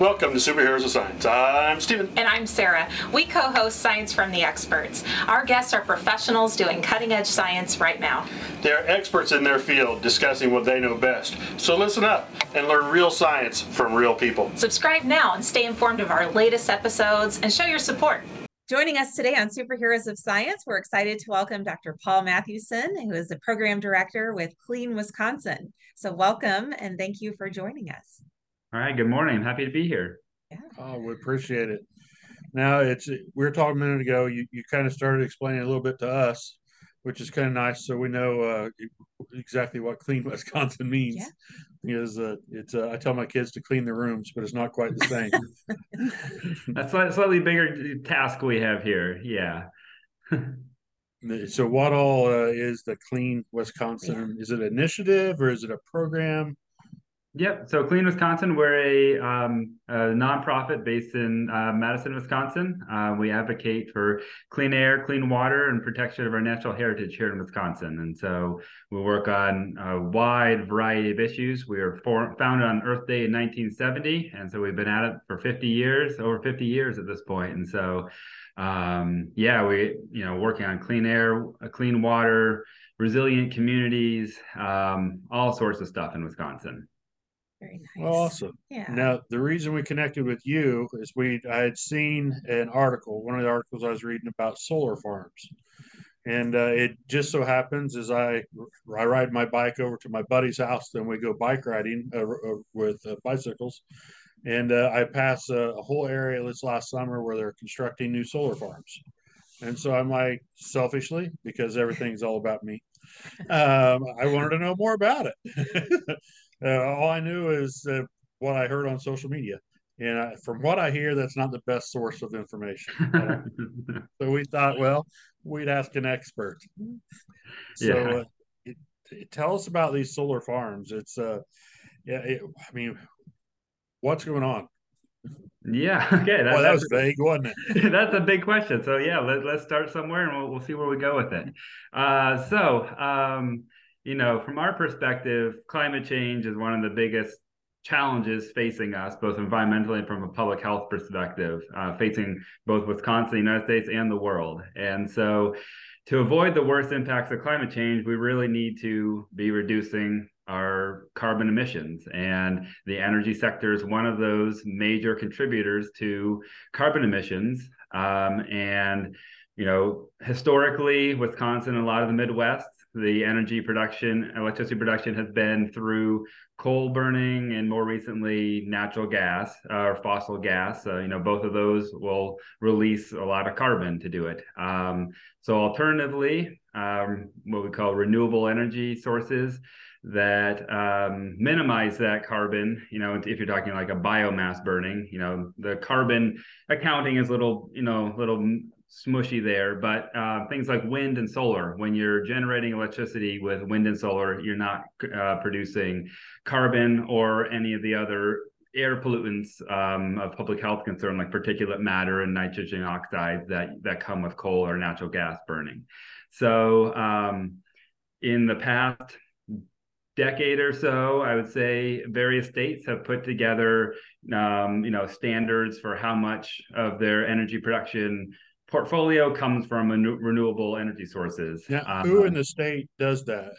Welcome to Superheroes of Science. I'm Stephen. And I'm Sarah. We co host Science from the Experts. Our guests are professionals doing cutting edge science right now. They're experts in their field discussing what they know best. So listen up and learn real science from real people. Subscribe now and stay informed of our latest episodes and show your support. Joining us today on Superheroes of Science, we're excited to welcome Dr. Paul Mathewson, who is the program director with Clean Wisconsin. So, welcome and thank you for joining us. All right. Good morning. Happy to be here. Yeah. Oh, we appreciate it. Now, it's we were talking a minute ago. You you kind of started explaining a little bit to us, which is kind of nice, so we know uh, exactly what clean Wisconsin means. Yeah. Because uh, it's uh, I tell my kids to clean their rooms, but it's not quite the same. That's a slightly bigger task we have here. Yeah. so, what all uh, is the Clean Wisconsin? Yeah. Is it an initiative or is it a program? Yep. So Clean Wisconsin, we're a, um, a nonprofit based in uh, Madison, Wisconsin. Uh, we advocate for clean air, clean water, and protection of our natural heritage here in Wisconsin. And so we work on a wide variety of issues. We were for, founded on Earth Day in 1970, and so we've been at it for 50 years, over 50 years at this point. And so, um, yeah, we you know working on clean air, clean water, resilient communities, um, all sorts of stuff in Wisconsin. Very nice. Awesome. Yeah. Now, the reason we connected with you is we I had seen an article, one of the articles I was reading about solar farms, and uh, it just so happens as I I ride my bike over to my buddy's house, then we go bike riding uh, uh, with uh, bicycles, and uh, I pass a, a whole area this last summer where they're constructing new solar farms, and so I'm like selfishly because everything's all about me. Um, I wanted to know more about it. Uh, all I knew is uh, what I heard on social media. And I, from what I hear, that's not the best source of information. so we thought, well, we'd ask an expert. So yeah. uh, it, it, tell us about these solar farms. It's, uh, yeah, it, I mean, what's going on? Yeah. Okay. That, that was vague, wasn't it? that's a big question. So yeah, let, let's start somewhere and we'll, we'll see where we go with it. Uh, so, um, you know, from our perspective, climate change is one of the biggest challenges facing us, both environmentally and from a public health perspective, uh, facing both Wisconsin, the United States, and the world. And so, to avoid the worst impacts of climate change, we really need to be reducing our carbon emissions. And the energy sector is one of those major contributors to carbon emissions. Um, and you know, historically, Wisconsin, and a lot of the Midwest the energy production, electricity production has been through coal burning and more recently natural gas uh, or fossil gas. Uh, you know, both of those will release a lot of carbon to do it. Um, so, alternatively, um, what we call renewable energy sources that um, minimize that carbon. You know, if you're talking like a biomass burning, you know, the carbon accounting is little, you know, little smushy there, but uh, things like wind and solar, when you're generating electricity with wind and solar, you're not uh, producing carbon or any of the other air pollutants um, of public health concern, like particulate matter and nitrogen oxides that that come with coal or natural gas burning. So, um, in the past decade or so, I would say various states have put together, um, you know, standards for how much of their energy production portfolio comes from renew- renewable energy sources. Yeah, um, who in the state does that?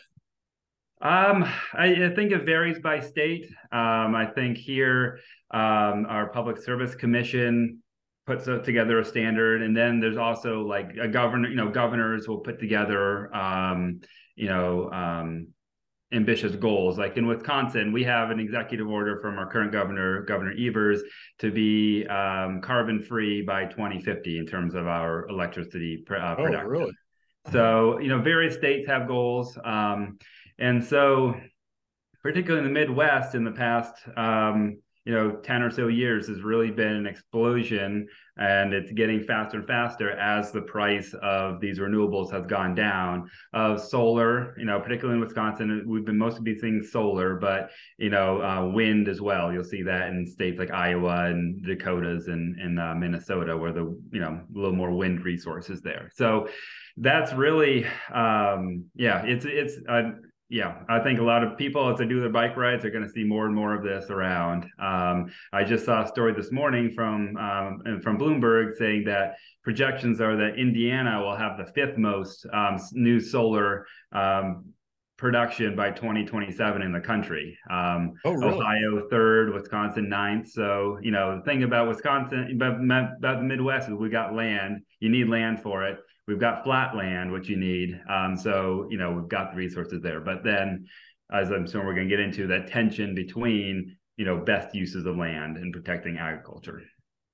Um, I, I, think it varies by state. Um, I think here, um, our Public Service Commission puts together a standard, and then there's also like a governor. You know, governors will put together, um, you know, um, ambitious goals. Like in Wisconsin, we have an executive order from our current governor, Governor Evers, to be um, carbon free by 2050 in terms of our electricity uh, production. Oh, really? So, you know, various states have goals. Um, and so, particularly in the Midwest in the past, um, you know 10 or so years has really been an explosion and it's getting faster and faster as the price of these renewables has gone down. Of solar you know particularly in wisconsin we've been mostly seeing solar but you know uh, wind as well. You'll see that in states like iowa and dakotas and, and uh, minnesota where the you know a little more wind resources there. So that's really um yeah it's it's uh, yeah, I think a lot of people, as they do their bike rides, are going to see more and more of this around. Um, I just saw a story this morning from um, from Bloomberg saying that projections are that Indiana will have the fifth most um, new solar um, production by 2027 in the country. Um, oh, really? Ohio third, Wisconsin ninth. So you know the thing about Wisconsin, about, about the Midwest is we got land. You need land for it we've got flat land, which you need. Um, so you know we've got the resources there. But then, as I'm sure we're going to get into, that tension between you know best uses of land and protecting agriculture.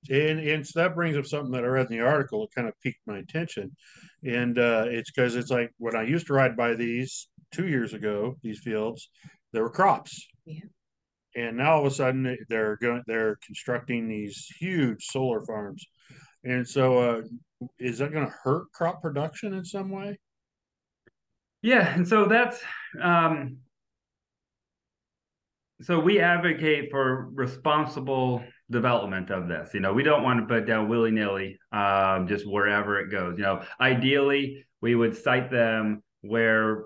And, and so that brings up something that I read in the article. It kind of piqued my attention, and uh, it's because it's like when I used to ride by these two years ago, these fields, there were crops. Yeah. And now all of a sudden they're going, they're constructing these huge solar farms, and so uh, is that going to hurt crop production in some way? Yeah, and so that's um, so we advocate for responsible development of this. You know, we don't want to put down willy nilly, um, just wherever it goes. You know, ideally we would site them where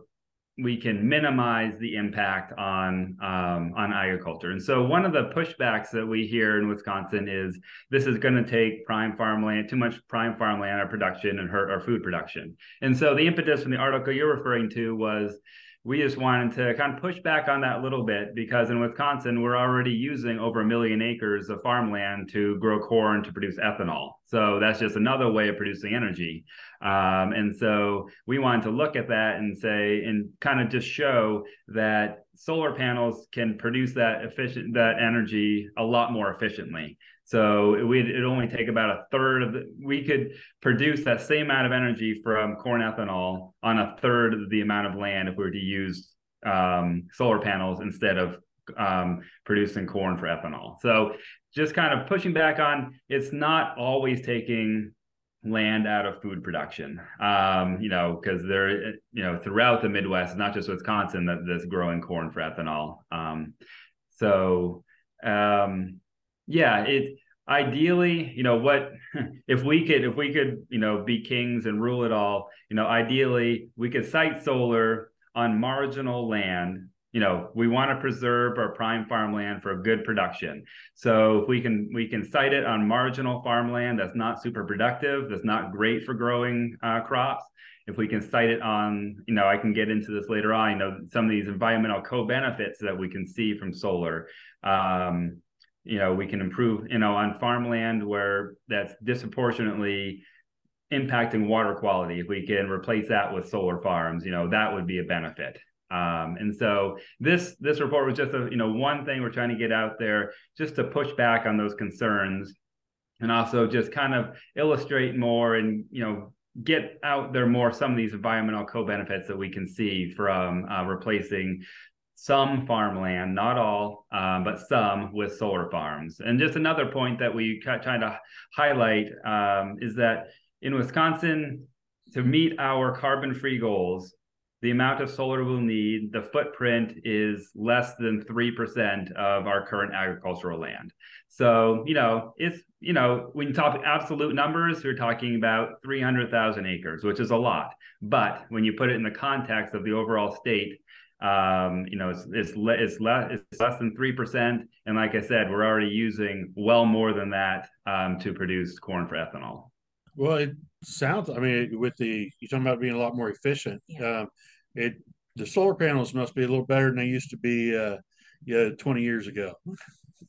we can minimize the impact on um, on agriculture. And so one of the pushbacks that we hear in Wisconsin is this is going to take prime farmland, too much prime farmland, our production and hurt our food production. And so the impetus from the article you're referring to was we just wanted to kind of push back on that a little bit because in Wisconsin, we're already using over a million acres of farmland to grow corn to produce ethanol. So that's just another way of producing energy. Um, and so we wanted to look at that and say, and kind of just show that solar panels can produce that efficient that energy a lot more efficiently. So it would it only take about a third of the we could produce that same amount of energy from corn ethanol on a third of the amount of land if we were to use um, solar panels instead of um, producing corn for ethanol. So just kind of pushing back on it's not always taking land out of food production. Um, you know, because there, you know, throughout the Midwest, not just Wisconsin, that that's growing corn for ethanol. Um, so um, yeah, it ideally, you know, what if we could if we could, you know, be kings and rule it all, you know, ideally we could site solar on marginal land. You know we want to preserve our prime farmland for good production. So if we can we can site it on marginal farmland that's not super productive that's not great for growing uh, crops if we can site it on you know i can get into this later on you know some of these environmental co-benefits that we can see from solar um, you know we can improve you know on farmland where that's disproportionately impacting water quality. If we can replace that with solar farms you know that would be a benefit. Um, and so this this report was just a you know one thing we're trying to get out there just to push back on those concerns and also just kind of illustrate more and you know get out there more some of these environmental co-benefits that we can see from uh, replacing some farmland, not all, um, but some with solar farms. And just another point that we trying to highlight um, is that in Wisconsin, to meet our carbon-free goals, the amount of solar we'll need, the footprint is less than 3% of our current agricultural land. So, you know, it's, you know, when you talk absolute numbers, you're talking about 300,000 acres, which is a lot. But when you put it in the context of the overall state, um, you know, it's it's, le- it's less it's less than three percent, and like I said, we're already using well more than that um, to produce corn for ethanol. Well, it sounds. I mean, with the you're talking about being a lot more efficient. Yeah. Um, it the solar panels must be a little better than they used to be. Uh, yeah, 20 years ago.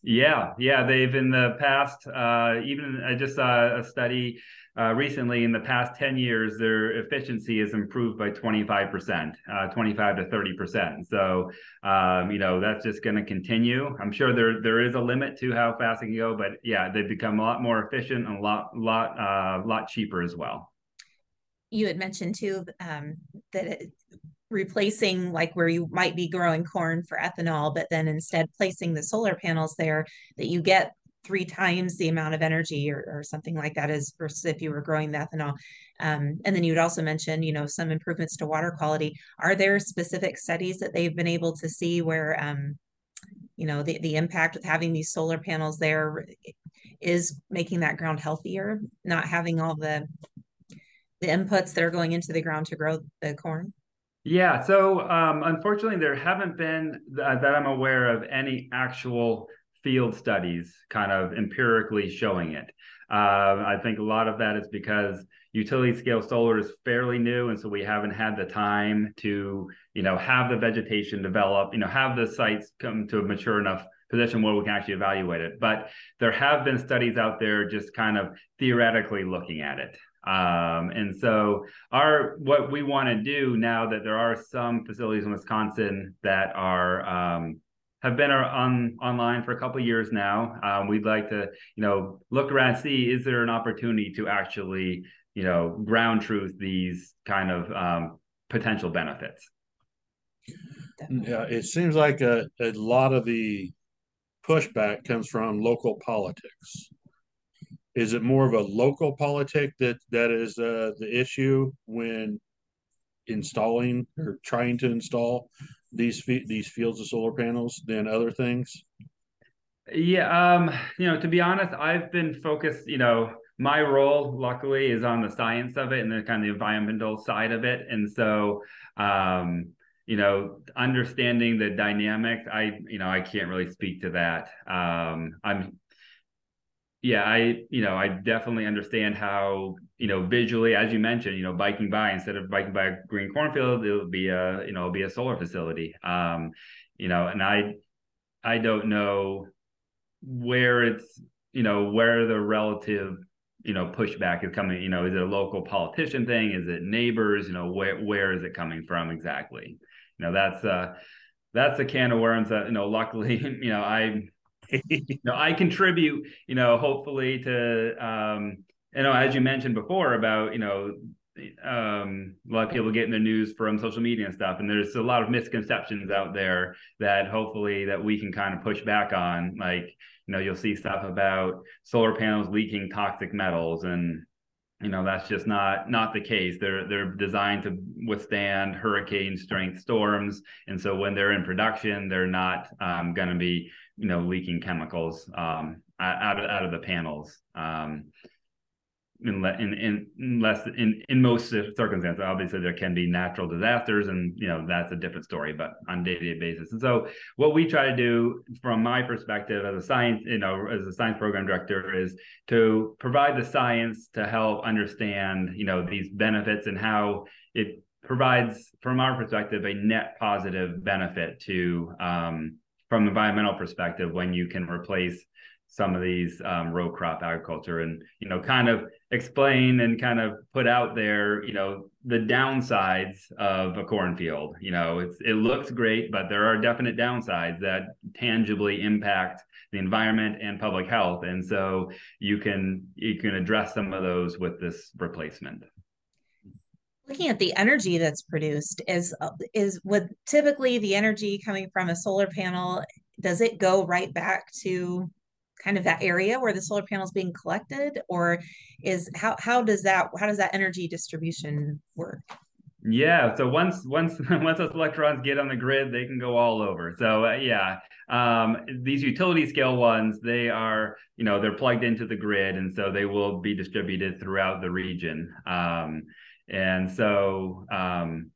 Yeah, yeah, they've in the past. Uh, even I just saw a study uh, recently. In the past ten years, their efficiency has improved by twenty five percent, uh, twenty five to thirty percent. So, um, you know, that's just going to continue. I'm sure there there is a limit to how fast it can go, but yeah, they've become a lot more efficient and a lot lot uh, lot cheaper as well. You had mentioned too um, that it, replacing like where you might be growing corn for ethanol, but then instead placing the solar panels there that you get three times the amount of energy or, or something like that as versus if you were growing the ethanol. Um, and then you would also mention, you know, some improvements to water quality. Are there specific studies that they've been able to see where, um, you know, the, the impact with having these solar panels there is making that ground healthier, not having all the the inputs that are going into the ground to grow the corn? Yeah, so um, unfortunately, there haven't been th- that I'm aware of any actual field studies kind of empirically showing it. Uh, I think a lot of that is because utility scale solar is fairly new, and so we haven't had the time to, you know, have the vegetation develop, you know, have the sites come to a mature enough position where we can actually evaluate it. But there have been studies out there just kind of theoretically looking at it. Um, and so our what we want to do now that there are some facilities in Wisconsin that are um, have been on online for a couple years now. Um, we'd like to, you know, look around see is there an opportunity to actually, you know, ground truth these kind of um, potential benefits. Yeah, it seems like a, a lot of the pushback comes from local politics is it more of a local politic that that is uh, the issue when installing or trying to install these these fields of solar panels than other things? Yeah, um, you know, to be honest, I've been focused. You know, my role, luckily, is on the science of it and the kind of the environmental side of it, and so. Um, you know understanding the dynamics i you know i can't really speak to that um i'm yeah, I you know I definitely understand how you know visually, as you mentioned, you know biking by instead of biking by a green cornfield, it'll be a you know it'll be a solar facility. Um, you know, and I I don't know where it's you know where the relative you know pushback is coming. You know, is it a local politician thing? Is it neighbors? You know, where where is it coming from exactly? You know, that's uh that's a can of worms that you know. Luckily, you know I you know, I contribute, you know, hopefully to, um, you know, as you mentioned before about, you know, um, a lot of people getting their news from social media and stuff, and there's a lot of misconceptions out there that hopefully that we can kind of push back on. Like, you know, you'll see stuff about solar panels leaking toxic metals, and you know that's just not not the case. They're they're designed to withstand hurricane strength storms, and so when they're in production, they're not um, going to be you know leaking chemicals um, out of out of the panels. Um, in, in, in less in in most circumstances obviously there can be natural disasters and you know that's a different story but on day-to-day basis. And so what we try to do from my perspective as a science you know as a science program director is to provide the science to help understand you know these benefits and how it provides from our perspective a net positive benefit to um, from environmental perspective when you can replace some of these um, row crop agriculture and you know kind of explain and kind of put out there you know the downsides of a cornfield. You know it's it looks great but there are definite downsides that tangibly impact the environment and public health. And so you can you can address some of those with this replacement. Looking at the energy that's produced is is would typically the energy coming from a solar panel does it go right back to kind of that area where the solar panel is being collected or is how how does that how does that energy distribution work? Yeah so once once once those electrons get on the grid they can go all over. So uh, yeah um, these utility scale ones they are you know they're plugged into the grid and so they will be distributed throughout the region. Um, and so, um,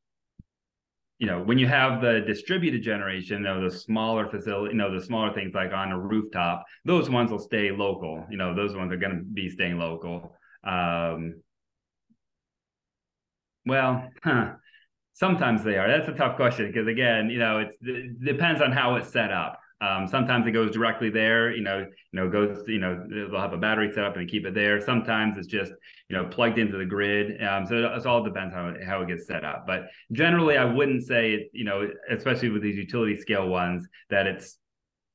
you know, when you have the distributed generation, you know, the smaller facility, you know, the smaller things like on a rooftop, those ones will stay local. You know, those ones are going to be staying local. Um, well, huh, sometimes they are. That's a tough question because again, you know, it depends on how it's set up. Um, sometimes it goes directly there, you know, you know, goes, you know, they'll have a battery set up and keep it there. Sometimes it's just, you know, plugged into the grid. Um, so it, it all depends how it, how it gets set up. But generally, I wouldn't say, it, you know, especially with these utility scale ones, that it's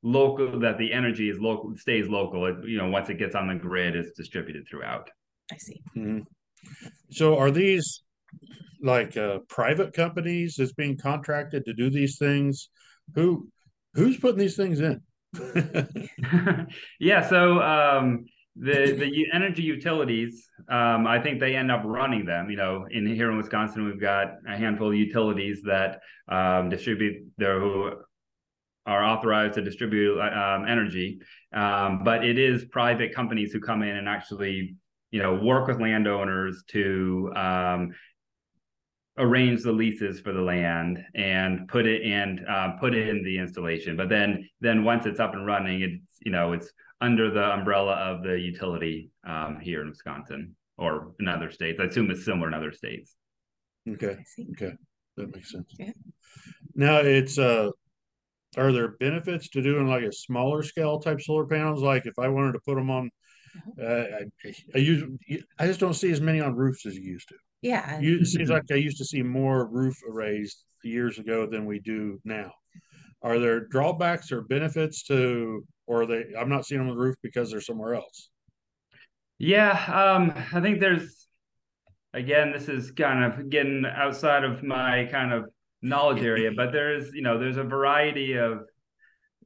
local, that the energy is local, stays local. It, you know, once it gets on the grid, it's distributed throughout. I see. Mm-hmm. So are these like uh, private companies that's being contracted to do these things? Who who's putting these things in? yeah, so um, the the energy utilities, um, I think they end up running them. You know, in here in Wisconsin, we've got a handful of utilities that um, distribute their who are authorized to distribute um, energy, um, but it is private companies who come in and actually, you know, work with landowners to um, arrange the leases for the land and put it in uh, put in the installation but then then once it's up and running it's you know it's under the umbrella of the utility um, here in wisconsin or in other states i assume it's similar in other states Okay, okay, that makes sense. Yeah. Now it's uh, are there benefits to doing like a smaller scale type solar panels? Like if I wanted to put them on, uh, I, I use I just don't see as many on roofs as you used to. Yeah. You, it seems like I used to see more roof arrays years ago than we do now. Are there drawbacks or benefits to, or are they? I'm not seeing them on the roof because they're somewhere else. yeah um, i think there's again this is kind of getting outside of my kind of knowledge area but there's you know there's a variety of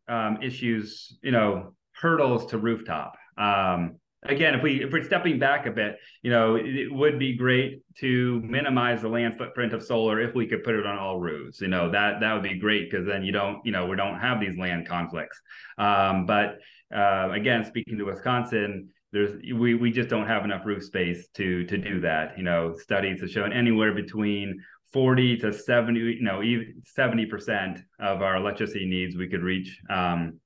um, issues you know hurdles to rooftop um, again if we if we're stepping back a bit you know it, would be great to minimize the land footprint of solar if we could put it on all roofs you know that that would be great because then you don't you know we don't have these land conflicts. Um, but uh, again speaking to wisconsin there's we we just don't have enough roof space to to do that you know. Studies have shown anywhere between 40 to 70 you know even 70 percent of our electricity needs we could reach um,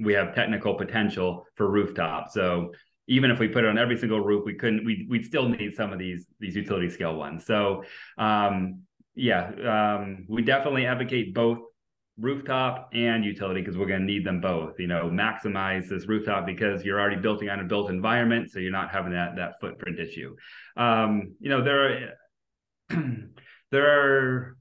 we have technical potential for rooftop. So even if we put it on every single roof we couldn't we we'd still need some of these these utility scale ones. So um, yeah um, we definitely advocate both rooftop and utility because we're going to need them both you know maximize this rooftop because you're already building on a built environment so you're not having that that footprint issue. Um, you know there are there are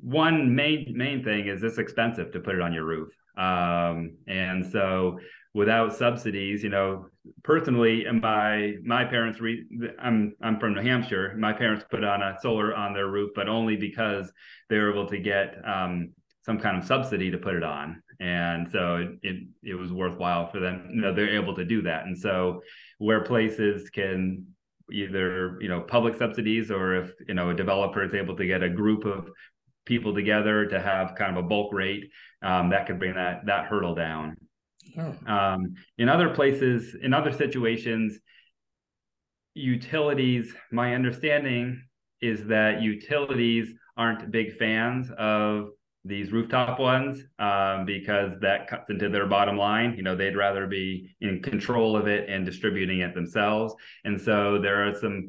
one main main thing is it's expensive to put it on your roof. Um, and so without subsidies you know personally my my parents re, i'm i'm from new hampshire. My parents put on a solar on their roof but only because they were able to get um, some kind of subsidy to put it on. And so it, it, it was worthwhile for them you know they're able to do that. And so where places can either you know public subsidies or if you know a developer is able to get a group of people together to have kind of a bulk rate um, that could bring that that hurdle down Oh, um, in other places in other situations utilities my understanding is that utilities aren't big fans of these rooftop ones um, because that cuts into their bottom line. You know, they'd rather be in control of it and distributing it themselves. And so there are some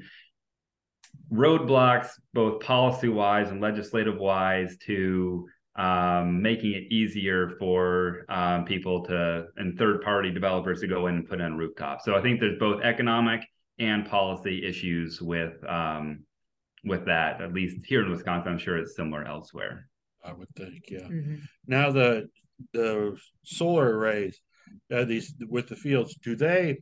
roadblocks, both policy wise and legislative wise, to um, making it easier for um, people to and third party developers to go in and put in rooftops. So I think there's both economic and policy issues with um, with that. At least here in Wisconsin, I'm sure it's similar elsewhere. I would think, yeah. Mhm. Now the the solar arrays, uh, these with the fields, do they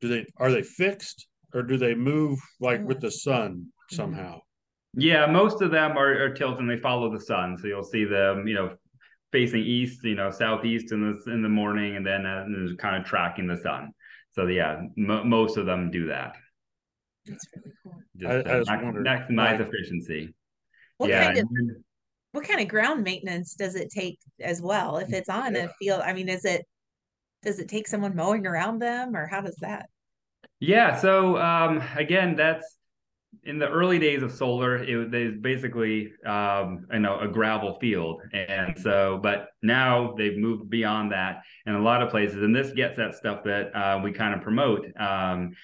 do they are they fixed or do they move like with the sun somehow? Yeah, most of them are, are tilted and they follow the sun. So you'll see them, you know, facing east, you know, southeast in the in the morning, and then uh, and kind of tracking the sun. So yeah, m- most of them do that. That's really cool. Just, I- I uh, max- maximize like- efficiency. What yeah, kind of then- what kind of ground maintenance does it take as well? If it's on Yeah. a field, I mean, is it does it take someone mowing around them or how does that? Yeah. So um, again, that's in the early days of solar. It was basically um, you know a gravel field, and so but now they've moved beyond that in a lot of places, and this gets at stuff that uh, we kind of promote. Um,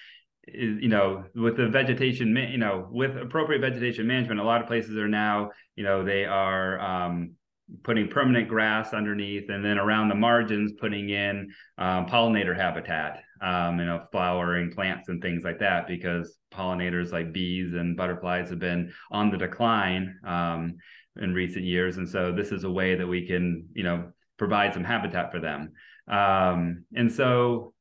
you know, with the vegetation, you know, with appropriate vegetation management, a lot of places are now, you know, they are um, putting permanent grass underneath, and then around the margins, putting in um, pollinator habitat, um, you know, flowering plants and things like that, because pollinators like bees and butterflies have been on the decline um, in recent years, and so this is a way that we can, you know, provide some habitat for them. Um, and so,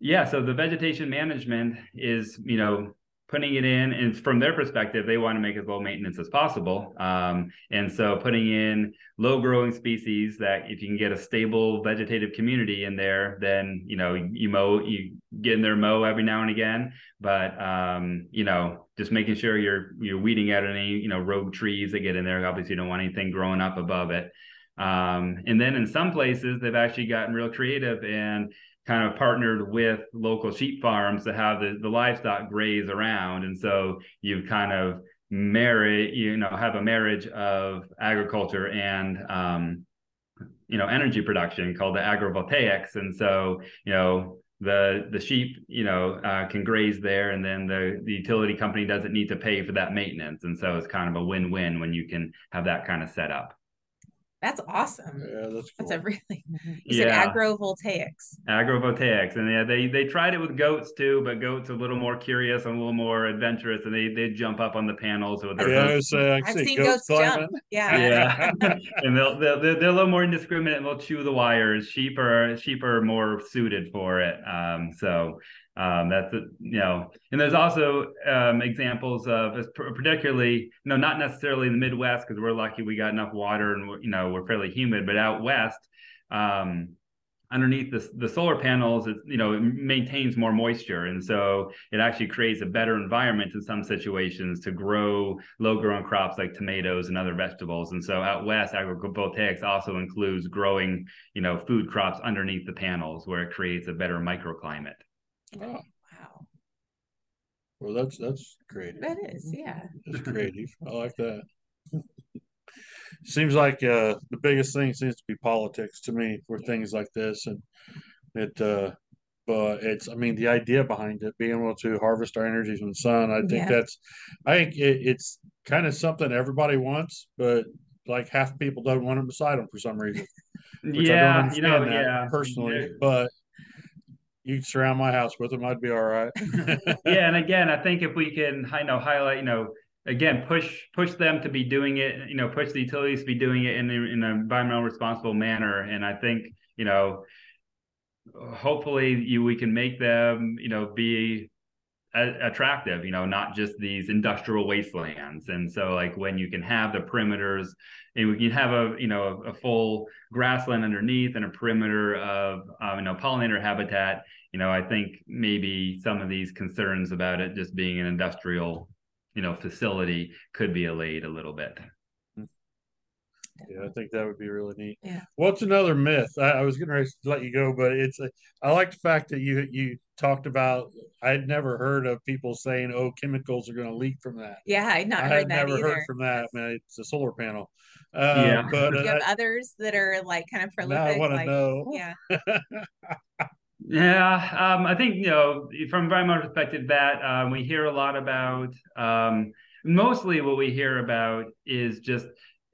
yeah, so the vegetation management is, you know, putting it in, and from their perspective, they want to make as low maintenance as possible. Um, and so, putting in low growing species that if you can get a stable vegetative community in there, then you know you mow, you get in there mow every now and again. But um, you know, just making sure you're you're weeding out any you know rogue trees that get in there. Obviously, you don't want anything growing up above it. Um, and then in some places, they've actually gotten real creative and kind of partnered with local sheep farms to have the, the livestock graze around. And so you've kind of marry you know have a marriage of agriculture and um, you know energy production called the agrivoltaics and so you know the the sheep you know uh, can graze there and then the, the utility company doesn't need to pay for that maintenance. And so it's kind of a win-win when you can have that kind of set up that's awesome. Yeah, that's cool. That's a really you Yeah. said agrovoltaics. Agrovoltaics, and yeah, they they tried it with goats too, but goats are a little more curious and a little more adventurous, and they they jump up on the panels with their Yeah, I hooves. was, uh, I I've seen goats goats jump. Yeah. yeah, and they'll, they'll they're, they're a little more indiscriminate and they'll chew the wires. Sheep are sheep are more suited for it. Um, so um, that's the- you know, and there's also um, examples of particularly you know not necessarily in the Midwest because we're lucky we got enough water and you know we're fairly humid, but out west. Um, underneath the, the solar panels it you know it maintains more moisture and so it actually creates a better environment in some situations to grow low growing crops like tomatoes and other vegetables and so out west agrivoltaics also includes growing you know food crops underneath the panels where it creates a better microclimate Oh, Wow. well, that's that's creative. That is, yeah. It's creative. I like that. Seems like uh, the biggest thing seems to be politics to me for things like this, and it. Uh, but it's, I mean, the idea behind it, being able to harvest our energy from the sun. I think Yeah. that's, I think it, it's kind of something everybody wants, but like half people don't want it beside them for some reason. Which I don't yeah you understand know that yeah personally, but you surround my house with them, I'd be all right. yeah and again i think if we can i know highlight you know again push push them to be doing it you know push the utilities to be doing it in, in an environmental responsible manner and i think you know hopefully you we can make them you know be attractive you know not just these industrial wastelands. And so like when you can have the perimeters and we can have a you know a, full grassland underneath and a perimeter of um, you know pollinator habitat you know i think maybe some of these concerns about it just being an industrial you know facility could be allayed a little bit Yeah, I think that would be really neat. Yeah. What's another myth? I, I was getting ready to let you go, but it's a, I like the fact that you you talked about. I'd never heard of people saying, "Oh, chemicals are going to leak from that." Yeah, I'd not I heard had that never either. heard from that. Man, it's a solar panel. Uh, Yeah. but you uh, have others that are like kind of now I prolific? want to like, know. Yeah. Yeah, um, I think you know from environmental perspective that um, we hear a lot about. Um, mostly, what we hear about is just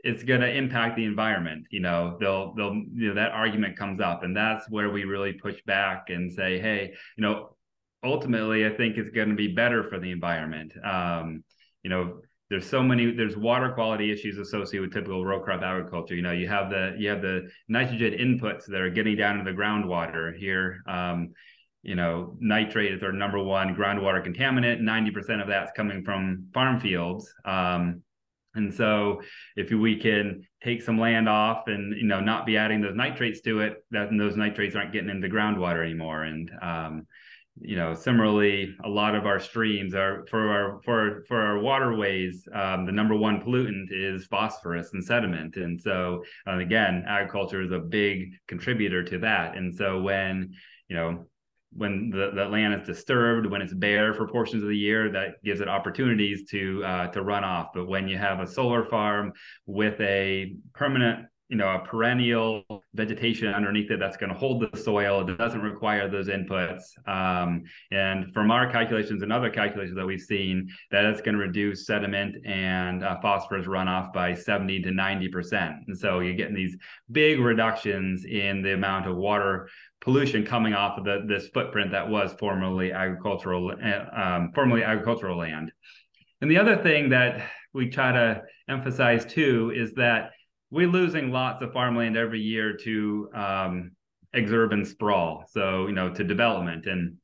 it's going to impact the environment. You know, they'll they'll you know that argument comes up, and that's where we really push back and say, hey, you know, ultimately, I think it's going to be better for the environment. Um, you know, there's so many there's water quality issues associated with typical row crop agriculture you know you have the you have the nitrogen inputs that are getting down to the groundwater here um, you know nitrate is our number one groundwater contaminant 90% of that's coming from farm fields um, and so if we can take some land off and you know not be adding those nitrates to it that those nitrates aren't getting into groundwater anymore. And um, you know similarly a lot of our streams are for our for for our waterways um, the number one pollutant is phosphorus and sediment. And so again agriculture is a big contributor to that. And so when you know when the, the land is disturbed when it's bare for portions of the year that gives it opportunities to uh, to run off. But when you have a solar farm with a permanent you know a perennial vegetation underneath it that's going to hold the soil it doesn't require those inputs um, and from our calculations and other calculations that we've seen that it's going to reduce sediment and uh, phosphorus runoff by 70 to 90 percent. And so you're getting these big reductions in the amount of water pollution coming off of the, this footprint that was formerly agricultural uh, um, formerly agricultural land and the other thing that we try to emphasize too is that we're losing lots of farmland every year to um, exurban sprawl. So, you know, to development. And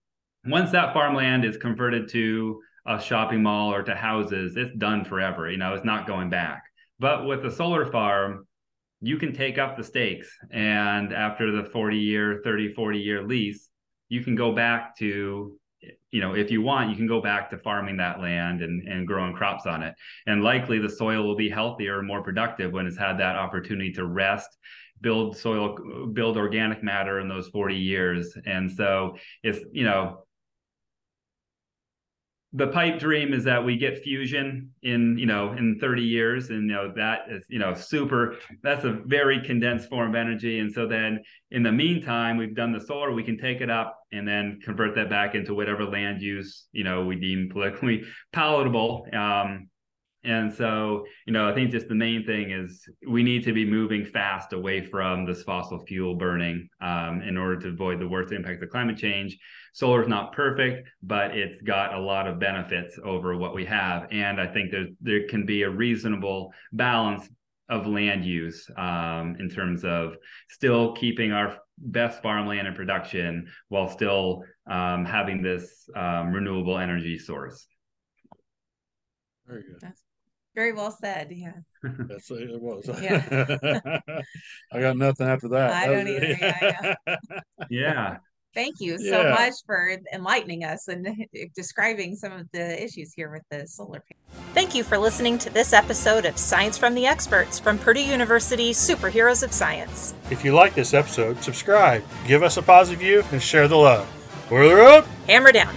once that farmland is converted to a shopping mall or to houses, it's done forever. You know, it's not going back. But with a solar farm, you can take up the stakes. And after the 40 year, 30, 40 year lease, you can go back to you know, if you want, you can go back to farming that land and, and growing crops on it. And likely the soil will be healthier and more productive when it's had that opportunity to rest, build soil, build organic matter in those 40 years. And so it's, you know, the pipe dream is that we get fusion in you know in 30 years and you know that is you know super that's a very condensed form of energy. And so then in the meantime we've done the solar we can take it up and then convert that back into whatever land use you know we deem politically palatable um, and so, you know, I think just the main thing is we need to be moving fast away from this fossil fuel burning um, in order to avoid the worst impacts of climate change. Solar is not perfect, but it's got a lot of benefits over what we have. And I think there there can be a reasonable balance of land use um, in terms of still keeping our best farmland in production while still um, having this um, renewable energy source. Very good. That's very well said. Yeah. That's it was. Yeah. I got nothing after that. I don't either. Yeah, Yeah. Thank you so Yeah. much for enlightening us and describing some of the issues here with the solar panel. Thank you for listening to this episode of Science from the Experts from Purdue University Superheroes of Science. If you like this episode, subscribe, give us a positive view, and share the love. Boiler up! Hammer down.